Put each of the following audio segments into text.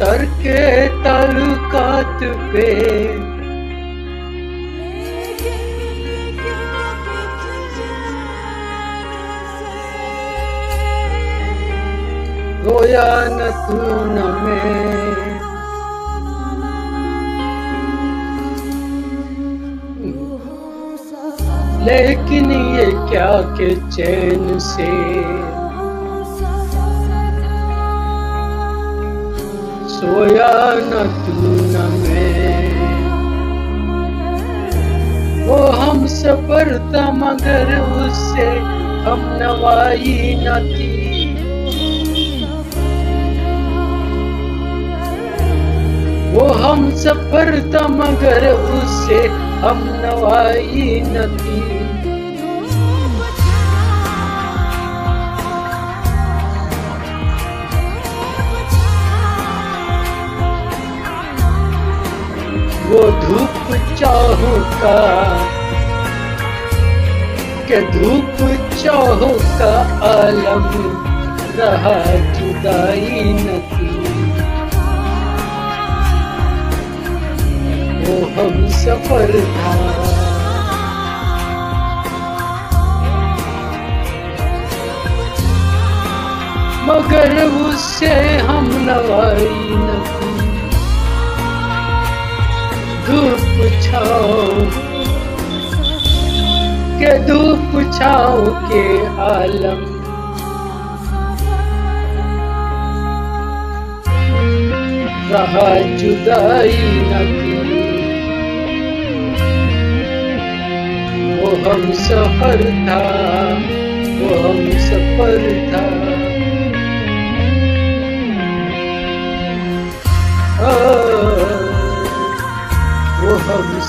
तर के तालुकात पे। रोया न तू न लेकिन ये क्या के चैन से? सोया न तू न मैं। वो हम सफ़र था मगर उससे हम नवाई न थी। वो हम सफ़र था मगर उससे हम नवाई न थी। वो धूप चाहो का। के धूप चाहो का आलम रहा, जुदाई न थी वो हम सफ़र था। मगर उससे हम नवाई न थी धूप छाओ। के धूप छाओ के आलम। रहा जुदाई न वो हम सफ़र था, वो हम सफ़र था।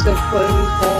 हम सफ़र था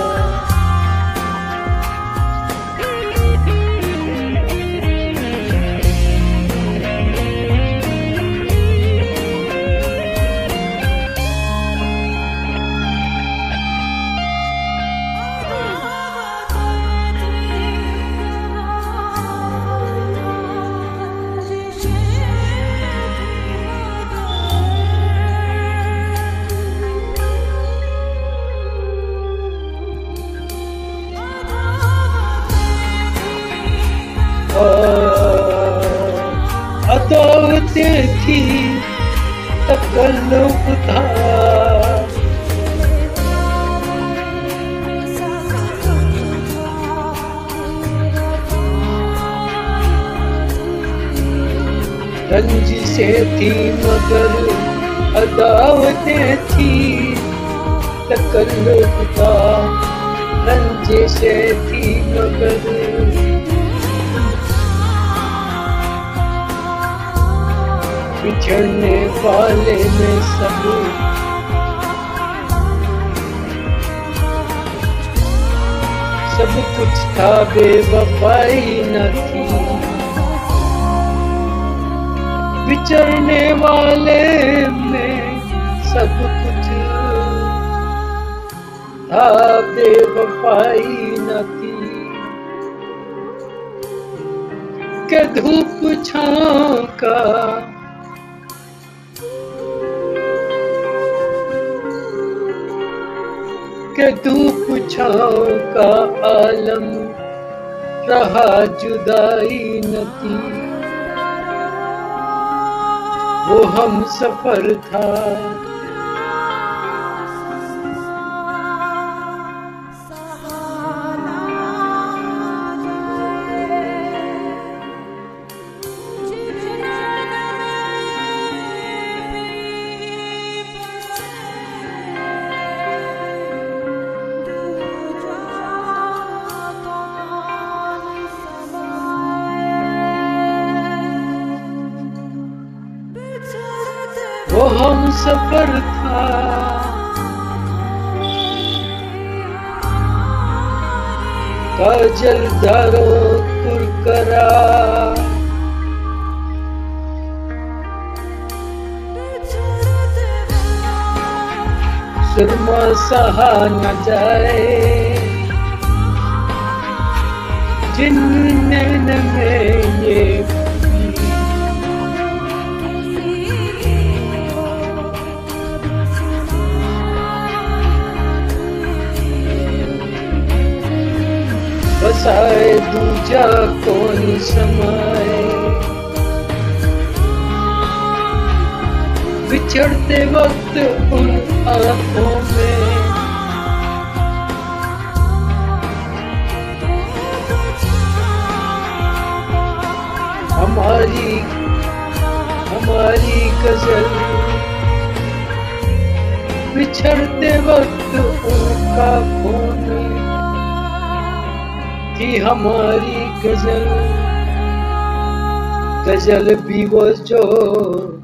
अदावतें थी तकल्लुफ था थी मगर अदावतें थी तकल्लुफ था थी मगर। बिछड़ने वाले में सब। सब कुछ था बेवफाई न थी। बिछड़ने वाले में सब कुछ था बेवफाई न थी। के धूप छाँव का के धूप छाव का आलम रहा जुदाई न थी वो हम सफ़र था। सफ़र था। काजल धारो कुरकरा। सुरमा सहा न जाए। जिन में ये दूजा कौन समाए? बिछड़ते वक्त उन आँखों में। हमारी हमारी गज़ल। बिछड़ते वक्त उनका खून। थी हमारी गज़ल गज़ल भी वो जो